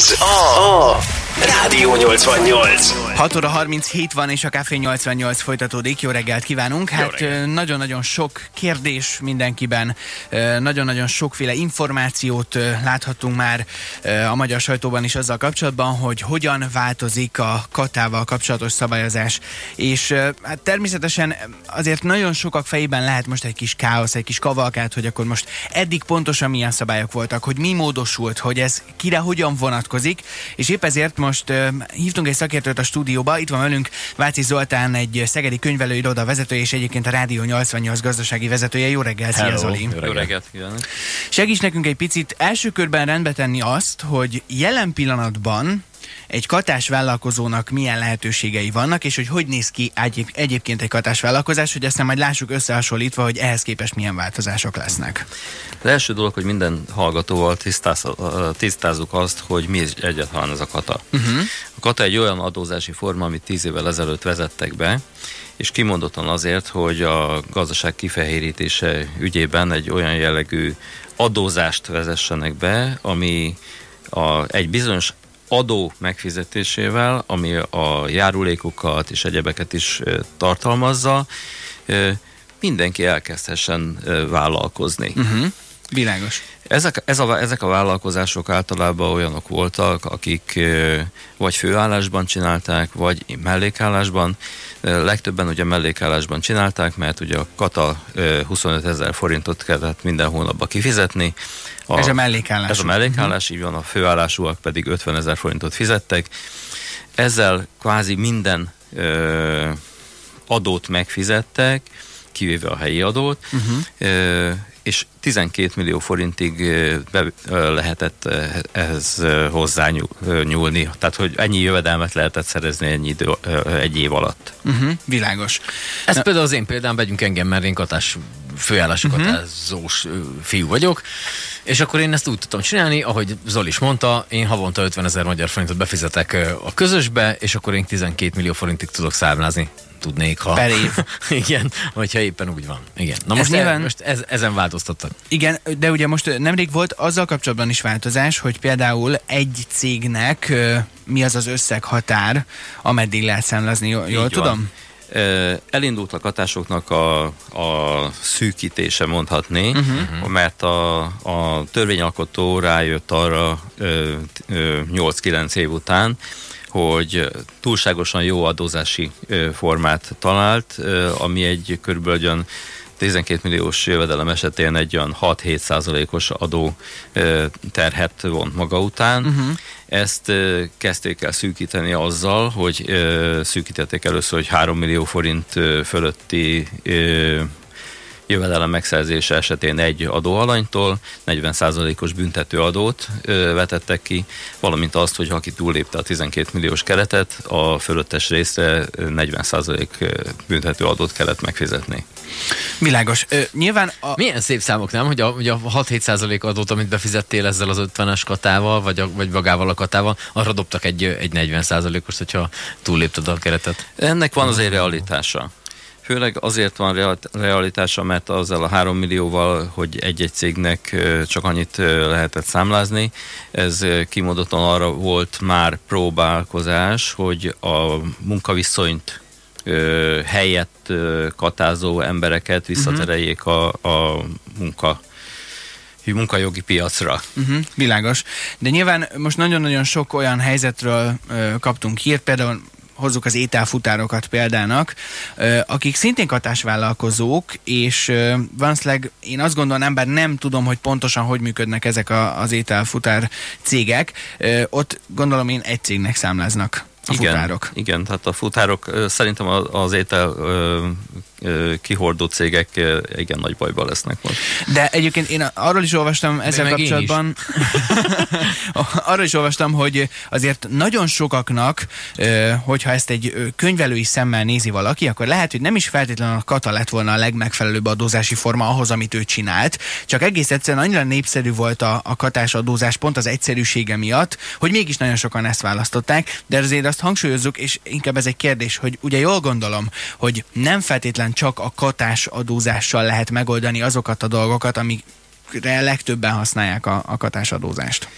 Ez a Rádió 88. 6 óra 37 van, és a Café 88 folytatódik. Jó reggelt kívánunk! Hát nagyon-nagyon sok kérdés mindenkiben, nagyon-nagyon sokféle információt ö, láthattunk már a magyar sajtóban is azzal kapcsolatban, hogy hogyan változik a katával kapcsolatos szabályozás. És hát természetesen azért nagyon sokak fejében lehet most egy kis káosz, egy kis kavalkát, hogy akkor most eddig pontosan milyen szabályok voltak, hogy mi módosult, hogy ez kire hogyan vonatkozik, és épp ezért most hívtunk egy szakértőt a stúdióba, itt van velünk Váci Zoltán, egy szegedi könyvelő iroda vezetője, és egyébként a Rádió 88 gazdasági vezetője. Jó reggel, szia Zoli! Jó reggelt kívánok! Segíts nekünk egy picit első körben rendbe tenni azt, hogy jelen pillanatban egy katás vállalkozónak milyen lehetőségei vannak, és hogy hogy néz ki egyéb, egyébként egy katás vállalkozás, hogy aztán majd lássuk összehasonlítva, hogy ehhez képest milyen változások lesznek. Az első dolog, hogy minden hallgatóval tisztáz, tisztázzuk azt, hogy mi is egyáltalán ez a kata. Uh-huh. A kata egy olyan adózási forma, amit tíz évvel ezelőtt vezettek be, és kimondottan azért, hogy a gazdaság kifehérítése ügyében egy olyan jellegű adózást vezessenek be, ami a, egy bizonyos adó megfizetésével, ami a járulékokat és egyebeket is tartalmazza, mindenki elkezdhessen vállalkozni. Uh-huh. Világos. Ezek, ez a, ezek a vállalkozások általában olyanok voltak, akik vagy főállásban csinálták, vagy mellékállásban. Legtöbben ugye mellékállásban csinálták, mert ugye a kata 25 ezer forintot kellett minden hónapban kifizetni. A, ez a mellékállás. Ez a mellékállás, uh-huh. így van, a főállásúak pedig 50 ezer forintot fizettek. Ezzel kvázi minden ö, adót megfizettek, kivéve a helyi adót, uh-huh. ö, és 12 millió forintig be lehetett ehhez hozzá nyúlni. Tehát, hogy ennyi jövedelmet lehetett szerezni ennyi idő, egy év alatt. Uh-huh, világos. Ez Na, például az én példám, vegyünk engem, mert én katás főállású uh-huh. katázós fiú vagyok, és akkor én ezt úgy tudtam csinálni, ahogy Zoli is mondta, én havonta 50 ezer magyar forintot befizetek a közösbe, és akkor én 12 millió forintig tudok számlázni tudnék, ha... Per év. Igen, hogyha éppen úgy van. Igen. Na most, ez nyilván... most ez, ezen változtattak. Igen, de ugye most nemrég volt azzal kapcsolatban is változás, hogy például egy cégnek mi az az összeghatár, ameddig lehet számlázni, jól, jól tudom? Van. Elindult a katásoknak a, a szűkítése mondhatni, uh-huh. mert a, a törvényalkotó rájött arra 8-9 év után, hogy túlságosan jó adózási formát talált, ami egy körülbelül 12 milliós jövedelem esetén egy olyan 6-7 százalékos adó terhet vont maga után. Uh-huh. Ezt kezdték el szűkíteni azzal, hogy szűkítették először, hogy 3 millió forint fölötti jövedelem megszerzése esetén egy adóalanytól 40%-os büntetőadót vetettek ki, valamint azt, hogy aki túllépte a 12 milliós keretet, a fölöttes részre 40% büntetőadót kellett megfizetni. Világos. Ö, nyilván a... Milyen szép számok, nem? Hogy a, hogy a 6-7% adót, amit befizettél ezzel az 50-es katával, vagy, a, vagy magával a katával, arra dobtak egy, egy 40%-os, hogyha túllépted a keretet. Ennek van azért realitása. Főleg azért van realitása, mert azzal a három millióval, hogy egy-egy cégnek csak annyit lehetett számlázni, ez kimondottan arra volt már próbálkozás, hogy a munkaviszonyt helyett katázó embereket visszatereljék a, a munka munkajogi piacra. Uh-huh, világos. De nyilván most nagyon-nagyon sok olyan helyzetről ö, kaptunk hírt, például hozzuk az ételfutárokat példának, akik szintén katásvállalkozók, és valószínűleg én azt gondolom, bár nem tudom, hogy pontosan hogy működnek ezek a, az ételfutár cégek, ott gondolom én egy cégnek számláznak a igen, futárok. Igen, tehát a futárok szerintem az étel kihordó cégek igen nagy bajba lesznek most. De egyébként én arról is olvastam ezzel Még kapcsolatban, is. arról is olvastam, hogy azért nagyon sokaknak, hogyha ezt egy könyvelői szemmel nézi valaki, akkor lehet, hogy nem is feltétlenül a kata lett volna a legmegfelelőbb adózási forma ahhoz, amit ő csinált, csak egész egyszerűen annyira népszerű volt a, a katás adózás pont az egyszerűsége miatt, hogy mégis nagyon sokan ezt választották, de azért azt hangsúlyozzuk, és inkább ez egy kérdés, hogy ugye jól gondolom, hogy nem feltétlen csak a katás adózással lehet megoldani azokat a dolgokat, amikre legtöbben használják a, a katás adózást.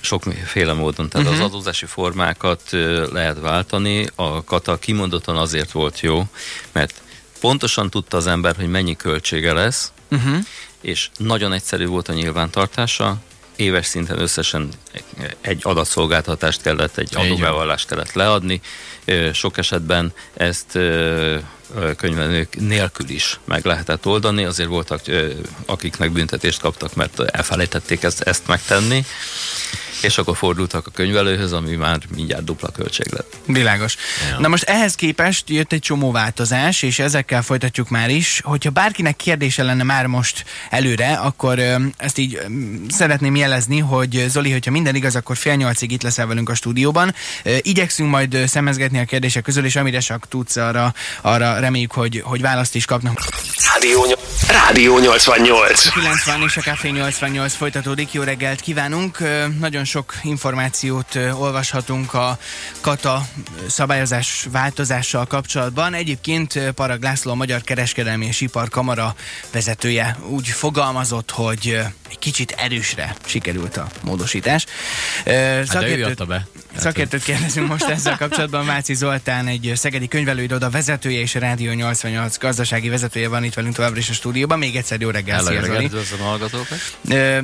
Sokféle módon. Tehát uh-huh. az adózási formákat lehet váltani. A kata kimondottan azért volt jó, mert pontosan tudta az ember, hogy mennyi költsége lesz, uh-huh. és nagyon egyszerű volt a nyilvántartása, éves szinten összesen egy adatszolgáltatást kellett, egy adóbevallást kellett leadni. Sok esetben ezt könyvelők nélkül is meg lehetett oldani, azért voltak, akiknek büntetést kaptak, mert elfelejtették ezt, ezt megtenni és akkor fordultak a könyvelőhöz, ami már mindjárt dupla költség lett. Világos. Ja. Na most ehhez képest jött egy csomó változás, és ezekkel folytatjuk már is. Hogyha bárkinek kérdése lenne már most előre, akkor ezt így szeretném jelezni, hogy Zoli, hogyha minden igaz, akkor fél nyolcig itt leszel velünk a stúdióban. Igyekszünk majd szemezgetni a kérdések közül, és amire csak tudsz, arra, arra reméljük, hogy, hogy választ is kapnak. Rádió, Rádió 88. 90 és a Café 88 folytatódik. Jó reggelt kívánunk. Nagyon sok információt olvashatunk a kata szabályozás változással kapcsolatban. Egyébként Parag László, a Magyar Kereskedelmi és Iparkamara vezetője úgy fogalmazott, hogy egy kicsit erősre sikerült a módosítás. Hát szakértőt, be. Szakértőt kérdezünk most ezzel kapcsolatban. Váci Zoltán, egy szegedi könyvelőiroda vezetője és Rádió 88 gazdasági vezetője van itt velünk továbbra is a stúdióban. Még egyszer jó reggel, szia Zoli.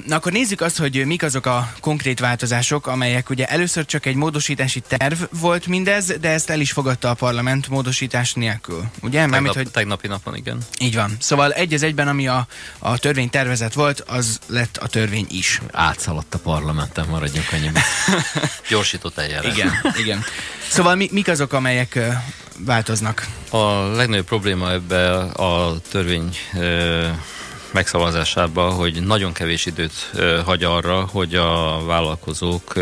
Na akkor nézzük azt, hogy mik azok a konkrét változások, amelyek ugye először csak egy módosítási terv volt mindez, de ezt el is fogadta a parlament módosítás nélkül. Ugye? Tegnap, Mármint, hogy... Tegnapi napon, igen. Így van. Szóval egy az egyben, ami a, a törvény tervezet volt, az lett a törvény is. Átszaladt a parlamenten, maradjunk ennyiben. Gyorsított eljárás. Igen, igen. Szóval mi, mik azok, amelyek változnak? A legnagyobb probléma ebbe a törvény uh, megszavazásába, hogy nagyon kevés időt hagy arra, hogy a vállalkozók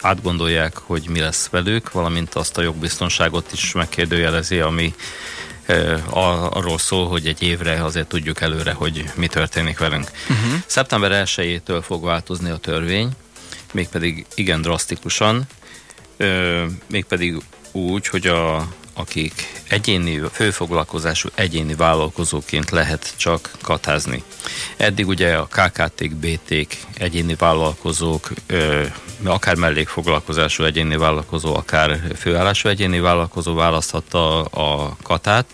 átgondolják, hogy mi lesz velük, valamint azt a jogbiztonságot is megkérdőjelezi, ami arról szól, hogy egy évre azért tudjuk előre, hogy mi történik velünk. Uh-huh. Szeptember 1-től fog változni a törvény, mégpedig igen drasztikusan, mégpedig úgy, hogy a, akik egyéni, főfoglalkozású egyéni vállalkozóként lehet csak katázni. Eddig ugye a KKT-k, BT-k, egyéni vállalkozók, akár mellékfoglalkozású egyéni vállalkozó, akár főállású egyéni vállalkozó választhatta a katát.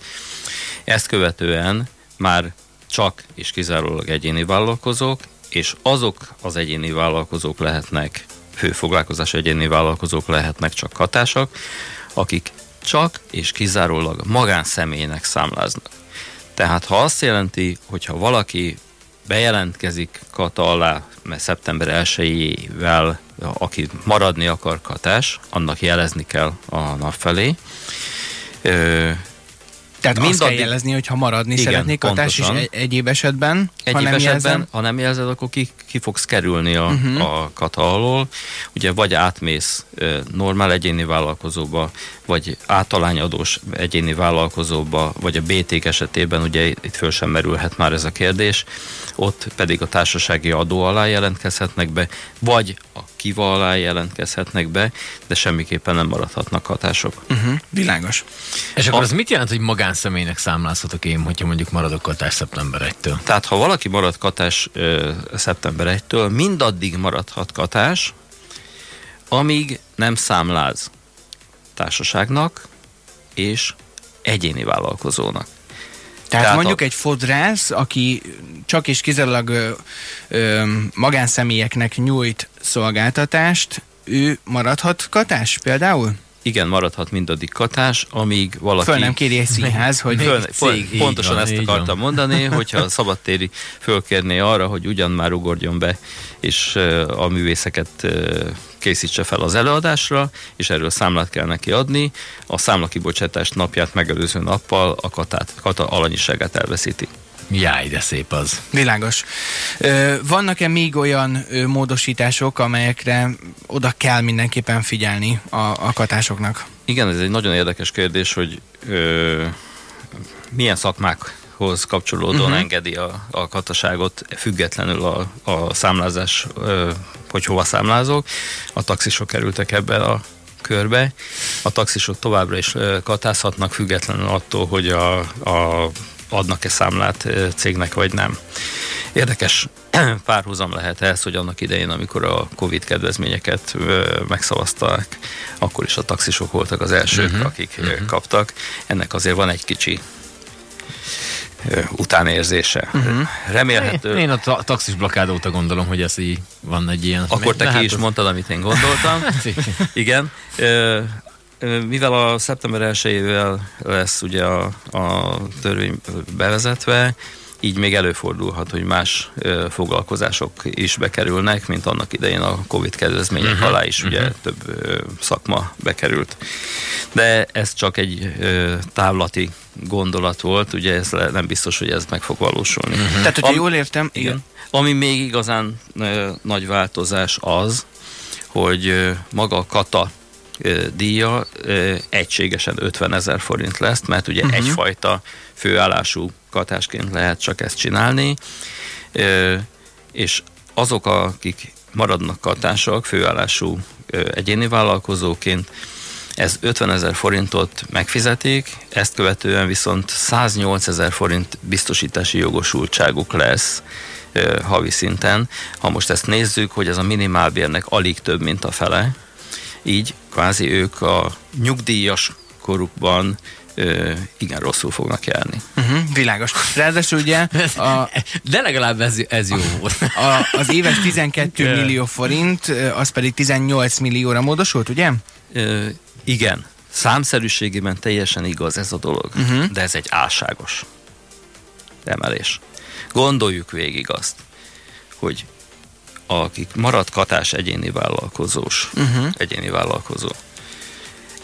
Ezt követően már csak és kizárólag egyéni vállalkozók, és azok az egyéni vállalkozók lehetnek, főfoglalkozású egyéni vállalkozók lehetnek csak katásak, akik csak és kizárólag magánszemélynek számláznak. Tehát ha azt jelenti, hogyha valaki bejelentkezik kata alá, mert szeptember 1-ével, aki maradni akar katás, annak jelezni kell a nap felé. Tehát mind azt kell jelezni, hogy ha maradni igen, szeretnék katás, és egy, egyéb esetben, egyéb ha nem esetben, jelzem? ha nem jelzed, akkor ki, ki fogsz kerülni a, uh-huh. a kata alól. Ugye vagy átmész normál egyéni vállalkozóba, vagy általányadós egyéni vállalkozóba, vagy a BT esetében, ugye itt föl sem merülhet már ez a kérdés, ott pedig a társasági adó alá jelentkezhetnek be, vagy a kiva alá jelentkezhetnek be, de semmiképpen nem maradhatnak hatások. Uh-huh, világos. És akkor a... az mit jelent, hogy magánszemélynek számlázhatok én, hogyha mondjuk maradok katás szeptember 1-től? Tehát ha valaki marad katás ö, szeptember 1-től, mindaddig maradhat katás, amíg nem számláz társaságnak és egyéni vállalkozónak. Tehát, Tehát mondjuk a... egy fodrász, aki csak és kizárólag ö, ö, magánszemélyeknek nyújt szolgáltatást, ő maradhat katás például? Igen, maradhat mindaddig katás, amíg valaki... Föl nem kéri egy színház, hogy... Föl, cég, pontosan van, ezt akartam van. mondani, hogyha a szabadtéri fölkérné arra, hogy ugyan már ugorjon be, és a művészeket készítse fel az előadásra, és erről számlát kell neki adni. A számlakibocsátás napját megelőző nappal a katát, kata alanyiságát elveszíti. Jaj, de szép az. Világos. Vannak-e még olyan módosítások, amelyekre oda kell mindenképpen figyelni a, a katásoknak? Igen, ez egy nagyon érdekes kérdés, hogy ö, milyen szakmák hoz kapcsolódóan uh-huh. engedi a, a kataságot, függetlenül a, a számlázás, ö, hogy hova számlázok. A taxisok kerültek ebbe a körbe. A taxisok továbbra is katázhatnak, függetlenül attól, hogy a, a adnak-e számlát cégnek, vagy nem. Érdekes párhuzam lehet ez, hogy annak idején, amikor a Covid kedvezményeket megszavazták, akkor is a taxisok voltak az elsők, uh-huh. akik uh-huh. kaptak. Ennek azért van egy kicsi utánérzése. Uh-huh. Remélhető... Én, a taxis blokád óta gondolom, hogy ez így van egy ilyen... Akkor te ki hát is az... mondtad, amit én gondoltam. Igen. Mivel a szeptember 1 lesz ugye a, a törvény bevezetve, így még előfordulhat, hogy más ö, foglalkozások is bekerülnek, mint annak idején a Covid kedvezmények uh-huh. alá is ugye uh-huh. több ö, szakma bekerült. De ez csak egy ö, távlati gondolat volt, ugye ez nem biztos, hogy ez meg fog valósulni. Uh-huh. Tehát, hogyha Am, jól értem, igen. igen. Ami még igazán ö, nagy változás az, hogy ö, maga a kata díja egységesen 50 ezer forint lesz, mert ugye uh-huh. egyfajta főállású katásként lehet csak ezt csinálni, és azok, akik maradnak katások, főállású egyéni vállalkozóként, ez 50 ezer forintot megfizetik, ezt követően viszont 108 ezer forint biztosítási jogosultságuk lesz havi szinten. Ha most ezt nézzük, hogy ez a minimálbérnek alig több, mint a fele, így kvázi ők a nyugdíjas korukban ö, igen rosszul fognak járni. Uh-huh, világos. Ráadásul ugye... A, De legalább ez, ez jó volt. A, az éves 12 millió forint, az pedig 18 millióra módosult, ugye? Ö, igen. Számszerűségében teljesen igaz ez a dolog, uh-huh. de ez egy álságos emelés. Gondoljuk végig azt, hogy akik maradt katás egyéni vállalkozós, uh-huh. egyéni vállalkozó,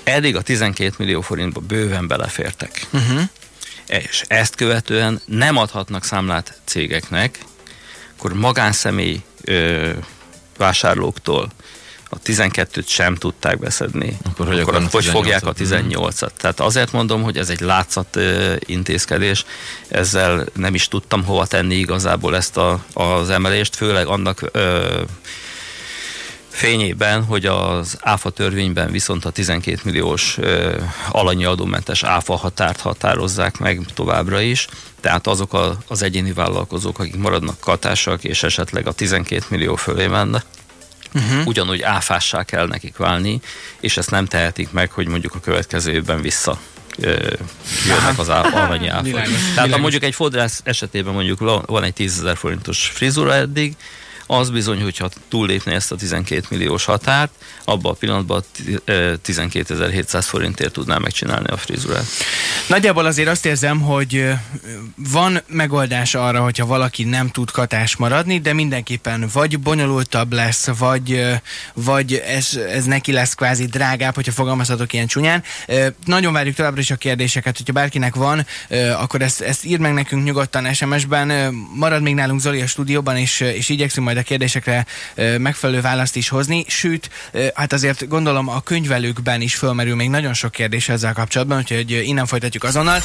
eddig a 12 millió forintba bőven belefértek. Uh-huh. És ezt követően nem adhatnak számlát cégeknek, akkor magánszemély ö, vásárlóktól a 12-t sem tudták beszedni. Akkor hogy, akkor akkor hogy fogják a 18-at? Tehát azért mondom, hogy ez egy látszat intézkedés, ezzel nem is tudtam hova tenni igazából ezt a, az emelést, főleg annak ö, fényében, hogy az áfa törvényben viszont a 12 milliós ö, alanyi adómentes áfa határt határozzák meg továbbra is, tehát azok a, az egyéni vállalkozók, akik maradnak katásak, és esetleg a 12 millió fölé mennek, uh-huh. ugyanúgy áfássá kell nekik válni, és ezt nem tehetik meg, hogy mondjuk a következő évben vissza jönnek az alanyi áfa. Tehát ha mondjuk egy fodrász esetében mondjuk van egy 10 ezer forintos frizura eddig, az bizony, hogyha túllépne ezt a 12 milliós határt, abban a pillanatban 12.700 forintért tudná megcsinálni a frizurát. Nagyjából azért azt érzem, hogy van megoldás arra, hogyha valaki nem tud katás maradni, de mindenképpen vagy bonyolultabb lesz, vagy, vagy ez, ez neki lesz kvázi drágább, hogyha fogalmazhatok ilyen csúnyán. Nagyon várjuk továbbra is a kérdéseket, hogyha bárkinek van, akkor ezt, ezt írd meg nekünk nyugodtan SMS-ben. Marad még nálunk Zoli a stúdióban, és, és igyekszünk majd a kérdésekre megfelelő választ is hozni. Sőt, hát azért gondolom a könyvelőkben is fölmerül még nagyon sok kérdés ezzel kapcsolatban, úgyhogy innen folytatjuk azonnal.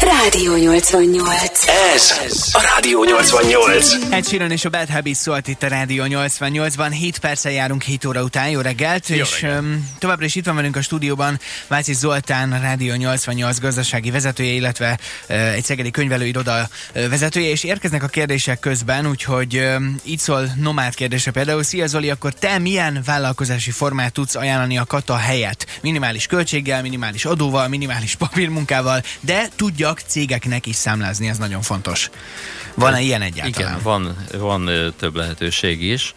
Rádió 88. Ez a Rádió 88. Ed Sheeran és a Bad Habits szólt itt a Rádió 88-ban. 7 perccel járunk 7 óra után. Jó reggelt. Jó és reggelt. Um, továbbra is itt van velünk a stúdióban Váci Zoltán, a Rádió 88 gazdasági vezetője, illetve uh, egy szegedi könyvelőiroda vezetője, és érkeznek a kérdések közben, úgyhogy um, így szól nomád kérdése például. Szia Zoli, akkor te milyen vállalkozási formát tudsz ajánlani a kata helyett? Minimális költséggel, minimális adóval, minimális papírmunkával, de tudjak cégeknek is számlázni, ez nagyon fontos. Van-e ilyen egyáltalán? Igen, van, van több lehetőség is.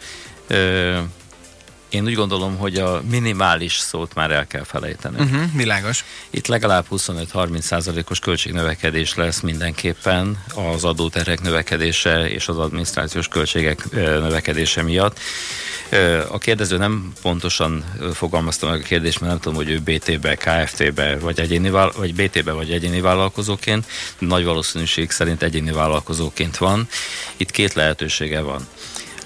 Én úgy gondolom, hogy a minimális szót már el kell felejteni. Uh-huh, világos. Itt legalább 25-30 százalékos költségnövekedés lesz mindenképpen az adóterhek növekedése és az adminisztrációs költségek növekedése miatt. A kérdező nem pontosan fogalmazta meg a kérdést, mert nem tudom, hogy ő BT-be, KFT-be, vagy, egyéni, vagy BT-be, vagy egyéni vállalkozóként. Nagy valószínűség szerint egyéni vállalkozóként van. Itt két lehetősége van.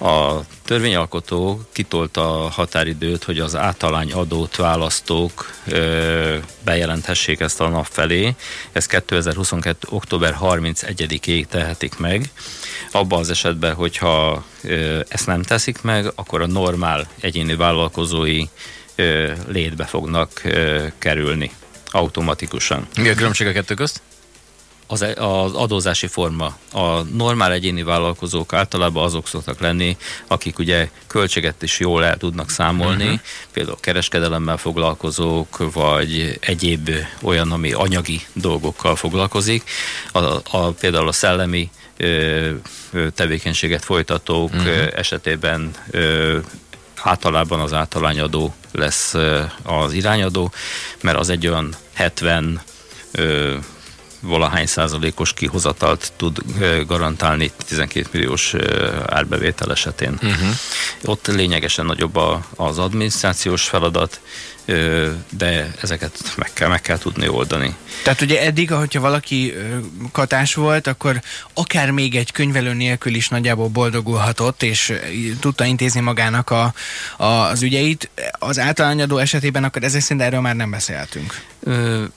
A törvényalkotó kitolta a határidőt, hogy az általány adót választók ö, bejelenthessék ezt a nap felé. Ez 2022. október 31-ig tehetik meg. Abban az esetben, hogyha ö, ezt nem teszik meg, akkor a normál egyéni vállalkozói ö, létbe fognak ö, kerülni automatikusan. Mi a különbség a kettő közt? Az, az adózási forma. A normál egyéni vállalkozók általában azok szoktak lenni, akik ugye költséget is jól el tudnak számolni, uh-huh. például kereskedelemmel foglalkozók, vagy egyéb olyan, ami anyagi dolgokkal foglalkozik. A, a, például a szellemi ö, tevékenységet folytatók uh-huh. esetében ö, általában az általányadó lesz az irányadó, mert az egy olyan 70 ö, valahány százalékos kihozatalt tud garantálni 12 milliós árbevétel esetén. Uh-huh. Ott lényegesen nagyobb a, az adminisztrációs feladat, de ezeket meg kell, meg kell tudni oldani. Tehát ugye eddig, hogyha valaki katás volt, akkor akár még egy könyvelő nélkül is nagyjából boldogulhatott, és tudta intézni magának a, a, az ügyeit. Az általányadó esetében akkor ezek szerint erről már nem beszélhetünk.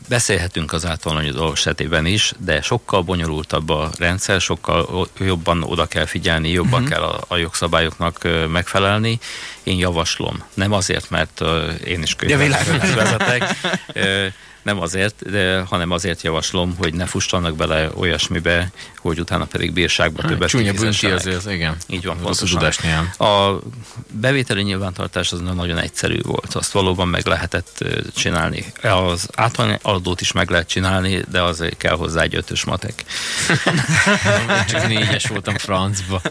Beszélhetünk az általányadó esetében is, de sokkal bonyolultabb a rendszer, sokkal jobban oda kell figyelni, jobban uh-huh. kell a, a jogszabályoknak megfelelni. Én javaslom, nem azért, mert én is la, la, nem azért, de, hanem azért javaslom, hogy ne fussanak bele olyasmibe, hogy utána pedig bírságba többet Csúnya bünti azért, igen. Így van, pontosan. A bevételi nyilvántartás az nagyon egyszerű volt, azt valóban meg lehetett csinálni. Az adót is meg lehet csinálni, de azért kell hozzá egy ötös matek. csak négyes voltam francba.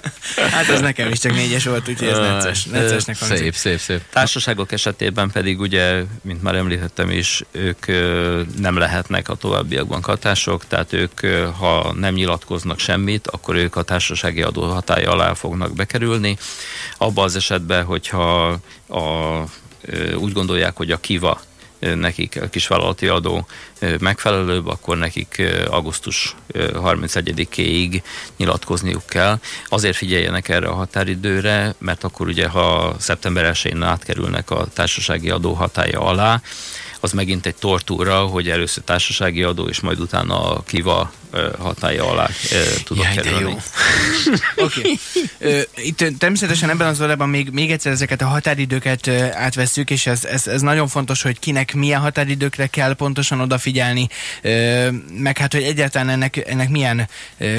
Hát ez nekem is csak négyes volt, úgyhogy ez necces, neccesnek Szép, szép, szép. Társaságok esetében pedig ugye, mint már említettem is, ők nem lehetnek a továbbiakban katások, tehát ők, ha nem nyilatkoznak semmit, akkor ők a társasági adó hatája alá fognak bekerülni. Abban az esetben, hogyha a, úgy gondolják, hogy a kiva nekik a kisvállalati adó megfelelőbb, akkor nekik augusztus 31-éig nyilatkozniuk kell. Azért figyeljenek erre a határidőre, mert akkor ugye, ha szeptember 1-én átkerülnek a társasági adó hatája alá, az megint egy tortúra, hogy először társasági adó, és majd utána a kiva hatája alá tudok Jaj, kerülni. Oké. okay. Itt természetesen ebben az órában még, még egyszer ezeket a határidőket átvesszük, és ez, ez, ez nagyon fontos, hogy kinek milyen határidőkre kell pontosan odafigyelni, meg hát, hogy egyáltalán ennek, ennek milyen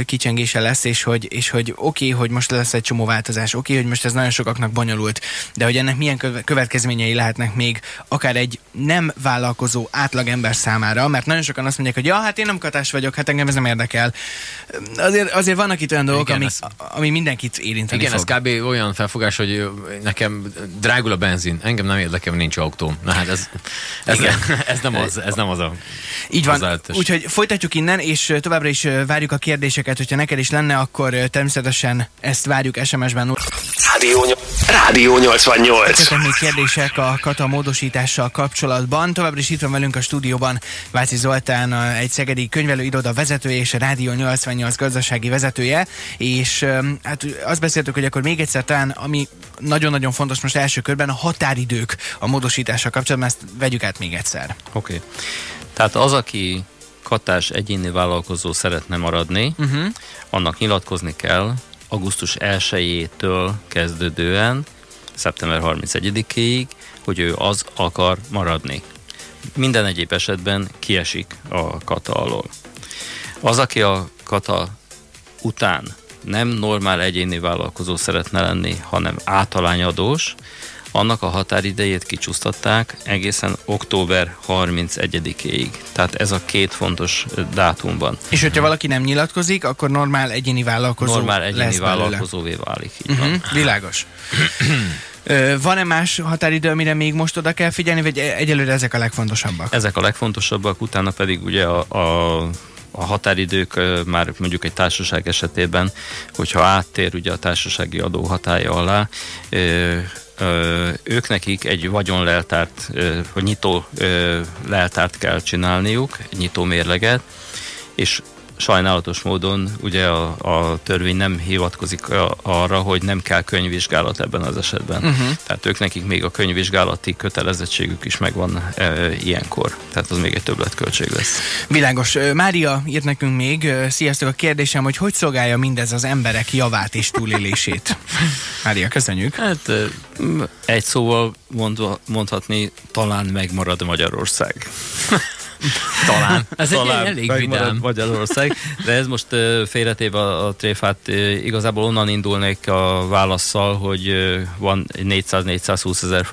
kicsengése lesz, és hogy, és hogy oké, okay, hogy most lesz egy csomó változás, oké, okay, hogy most ez nagyon sokaknak bonyolult, de hogy ennek milyen következményei lehetnek még akár egy nem vállalkozó átlagember számára, mert nagyon sokan azt mondják, hogy ja, hát én nem katás vagyok, hát engem ez nem érdekel. Azért, azért vannak itt olyan dolgok, igen, ami, ez, ami mindenkit érinteni Igen, fog. ez kb. olyan felfogás, hogy nekem drágul a benzin, engem nem érdekel, nincs autóm. Na hát ez, ez, igen. ez, nem, az, ez nem az a Így van, úgyhogy folytatjuk innen, és továbbra is várjuk a kérdéseket, hogyha neked is lenne, akkor természetesen ezt várjuk SMS-ben. Rádió, Rádió 88. Ezek még kérdések a kata módosítással kapcsolatban. Továbbra is itt van velünk a stúdióban Váci Zoltán, egy szegedi könyvelőiroda vezetője és a Rádió 88 gazdasági vezetője, és hát azt beszéltük, hogy akkor még egyszer talán, ami nagyon-nagyon fontos most első körben, a határidők a módosítással kapcsolatban, ezt vegyük át még egyszer. Oké. Okay. Tehát az, aki katás egyéni vállalkozó szeretne maradni, uh-huh. annak nyilatkozni kell, augusztus 1-től kezdődően szeptember 31-ig, hogy ő az akar maradni. Minden egyéb esetben kiesik a kata alól. Az, aki a kata után nem normál egyéni vállalkozó szeretne lenni, hanem általányadós, annak a határidejét kicsúsztatták egészen október 31-ig. Tehát ez a két fontos dátumban. És hogyha valaki nem nyilatkozik, akkor normál egyéni vállalkozó Normál egyéni lesz vállalkozóvé válik. Így uh-huh, Világos. Van-e más határidő, amire még most oda kell figyelni, vagy egyelőre ezek a legfontosabbak? Ezek a legfontosabbak, utána pedig ugye a, a a határidők már mondjuk egy társaság esetében, hogyha áttér ugye a társasági adó hatája alá, ők nekik egy vagyonleltárt, vagy nyitó leltárt kell csinálniuk, egy nyitó mérleget, és sajnálatos módon ugye a, a törvény nem hivatkozik a, arra, hogy nem kell könyvvizsgálat ebben az esetben. Uh-huh. Tehát ők nekik még a könyvvizsgálati kötelezettségük is megvan e, ilyenkor. Tehát az még egy többletköltség lesz. Világos. Mária írt nekünk még, sziasztok, a kérdésem, hogy hogy szolgálja mindez az emberek javát és túlélését? Mária, köszönjük. Hát egy szóval mondva, mondhatni, talán megmarad Magyarország. Talán. Ez Talán egy elég vidám. Magyarország, de ez most félretéve a, a tréfát, igazából onnan indulnék a válaszsal, hogy van egy 400-420 ezer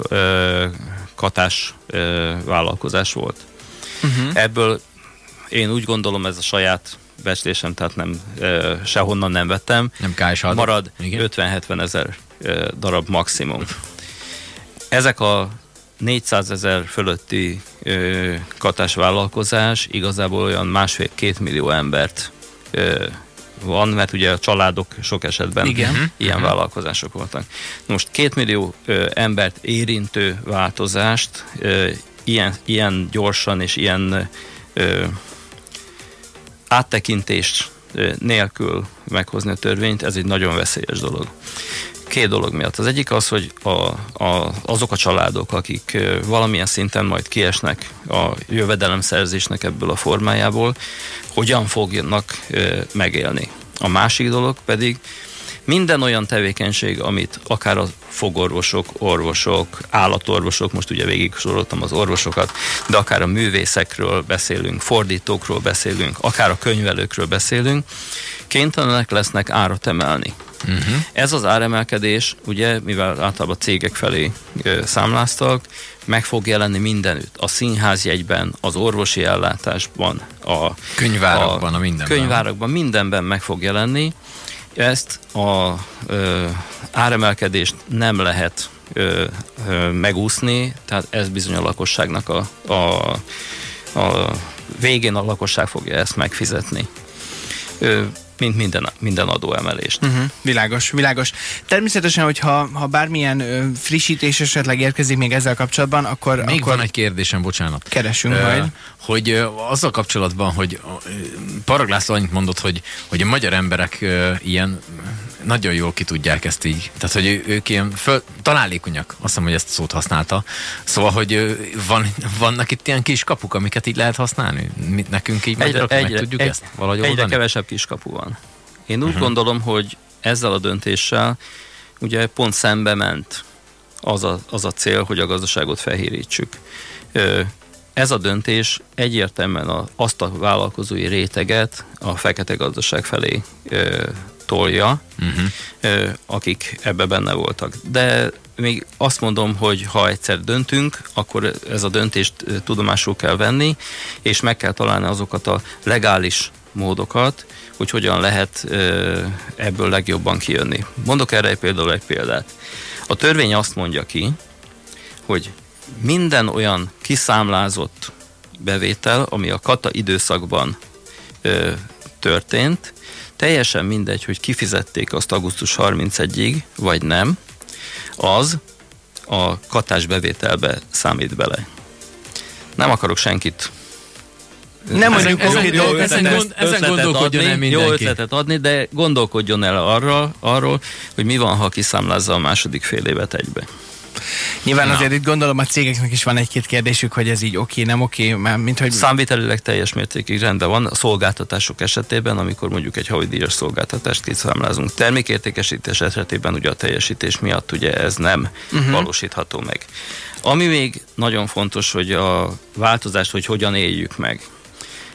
katás vállalkozás volt. Uh-huh. Ebből én úgy gondolom, ez a saját becslésem, tehát nem, ö, sehonnan nem vettem, Nem KS marad Igen. 50-70 ezer darab maximum. Ezek a 400 ezer fölötti ö, katás vállalkozás igazából olyan másfél-két millió embert ö, van, mert ugye a családok sok esetben Igen. ilyen vállalkozások voltak. Most két millió ö, embert érintő változást ö, ilyen, ilyen gyorsan és ilyen ö, áttekintést nélkül meghozni a törvényt, ez egy nagyon veszélyes dolog. Két dolog miatt. Az egyik az, hogy a, a, azok a családok, akik valamilyen szinten majd kiesnek a jövedelemszerzésnek ebből a formájából, hogyan fognak megélni. A másik dolog pedig minden olyan tevékenység, amit akár a fogorvosok, orvosok, állatorvosok, most ugye végig soroltam az orvosokat, de akár a művészekről beszélünk, fordítókról beszélünk, akár a könyvelőkről beszélünk, kénytelenek lesznek árat emelni. Uh-huh. Ez az áremelkedés, ugye, mivel általában cégek felé ö, számláztak, meg fog jelenni mindenütt. A színházjegyben, az orvosi ellátásban, a Könyvárakban, a mindenben. Könyvárakban, mindenben meg fog jelenni. Ezt a ö, áremelkedést nem lehet ö, ö, megúszni, tehát ez bizony a lakosságnak a, a, a végén a lakosság fogja ezt megfizetni. Ö, mint minden, minden adóemelést. Uh-huh, világos, világos. Természetesen, hogyha ha bármilyen ö, frissítés esetleg érkezik még ezzel kapcsolatban, akkor, Még akkor van egy kérdésem, bocsánat. keresünk Ö, majd. Hogy ö, azzal kapcsolatban, hogy Parag László annyit mondott, hogy, hogy a magyar emberek ö, ilyen nagyon jól ki tudják ezt így. Tehát, hogy ők ilyen föl, találékonyak, azt hiszem, hogy ezt a szót használta. Szóval, hogy van, vannak itt ilyen kis kapuk, amiket így lehet használni? Mi, nekünk így magyarok meg tudjuk ezt valahogy egyre oldani? kevesebb kiskapu van. Én úgy uh-huh. gondolom, hogy ezzel a döntéssel ugye pont szembe ment az a, az a cél, hogy a gazdaságot felhírítsük. Ö, Ez a döntés egyértelműen azt a vállalkozói réteget a fekete gazdaság felé tolja, Uh-huh. akik ebbe benne voltak. De még azt mondom, hogy ha egyszer döntünk, akkor ez a döntést tudomásul kell venni, és meg kell találni azokat a legális módokat, hogy hogyan lehet ebből legjobban kijönni. Mondok erre például egy példát. A törvény azt mondja ki, hogy minden olyan kiszámlázott bevétel, ami a kata időszakban történt, teljesen mindegy, hogy kifizették azt augusztus 31-ig, vagy nem, az a katás bevételbe számít bele. Nem akarok senkit Nem mondjuk ezen- ezen- dolgokat, ezen gond- ezen gondolkodjon el adni, jó mindenki. ötletet adni, de gondolkodjon el arra, arról, hogy mi van, ha kiszámlázza a második fél évet egybe. Nyilván azért itt gondolom a cégeknek is van egy-két kérdésük, hogy ez így oké, nem oké, mert mint hogy... Számvitelileg teljes mértékig rendben van a szolgáltatások esetében, amikor mondjuk egy havidíjas szolgáltatást kiszámlázunk. Termékértékesítés esetében ugye a teljesítés miatt ugye ez nem uh-huh. valósítható meg. Ami még nagyon fontos, hogy a változást, hogy hogyan éljük meg.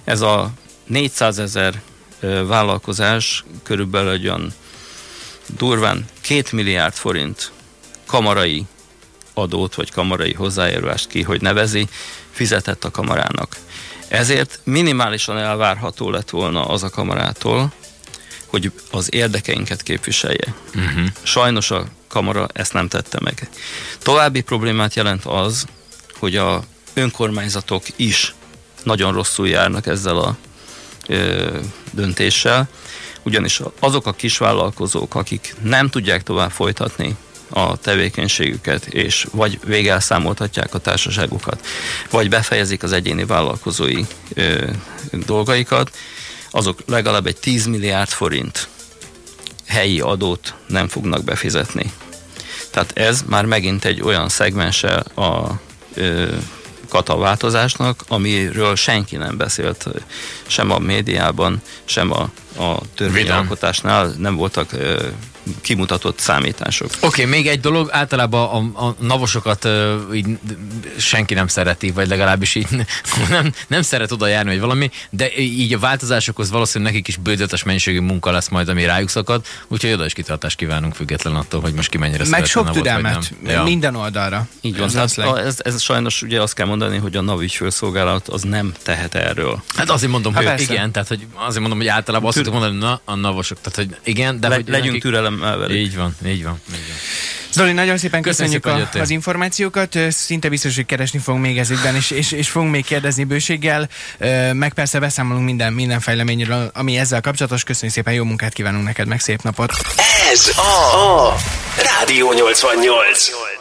Ez a 400 ezer vállalkozás körülbelül egy olyan durván 2 milliárd forint kamarai adót vagy kamarai hozzájárulást ki, hogy nevezi, fizetett a kamarának. Ezért minimálisan elvárható lett volna az a kamarától, hogy az érdekeinket képviselje. Uh-huh. Sajnos a kamara ezt nem tette meg. További problémát jelent az, hogy a önkormányzatok is nagyon rosszul járnak ezzel a ö, döntéssel, ugyanis azok a kisvállalkozók, akik nem tudják tovább folytatni a tevékenységüket, és vagy végelszámoltatják a társaságukat, vagy befejezik az egyéni vállalkozói ö, dolgaikat, azok legalább egy 10 milliárd forint helyi adót nem fognak befizetni. Tehát ez már megint egy olyan szegmense a ö, kataváltozásnak, amiről senki nem beszélt sem a médiában, sem a, a törvényalkotásnál, nem voltak kimutatott számítások. Oké, okay, még egy dolog, általában a, a navosokat uh, így senki nem szereti, vagy legalábbis így nem, nem szeret oda járni, vagy valami, de így a változásokhoz valószínűleg nekik is bőzetes mennyiségű munka lesz majd, ami rájuk szakad, úgyhogy oda is kitartást kívánunk független attól, hogy most ki mennyire Meg sok türelmet ja. minden oldalra. Így van, ez, ez, ez, sajnos ugye azt kell mondani, hogy a NAV ügyfőszolgálat az nem tehet erről. Hát azért mondom, hát hogy persze. igen, tehát hogy azért mondom, hogy általában azt tudok mondani, na, a navosok, tehát hogy igen, de Le, hogy legyünk nekik... türelemmel velük. Így van, így van, így van. Zoli, nagyon szépen köszönjük, köszönjük a, az információkat. Szinte biztos, hogy keresni fogunk még ezügyben, és, és, és fogunk még kérdezni bőséggel. Meg persze beszámolunk minden, minden fejleményről, ami ezzel kapcsolatos. Köszönjük szépen, jó munkát kívánunk neked, meg szép napot. Ez a, a Rádió 88.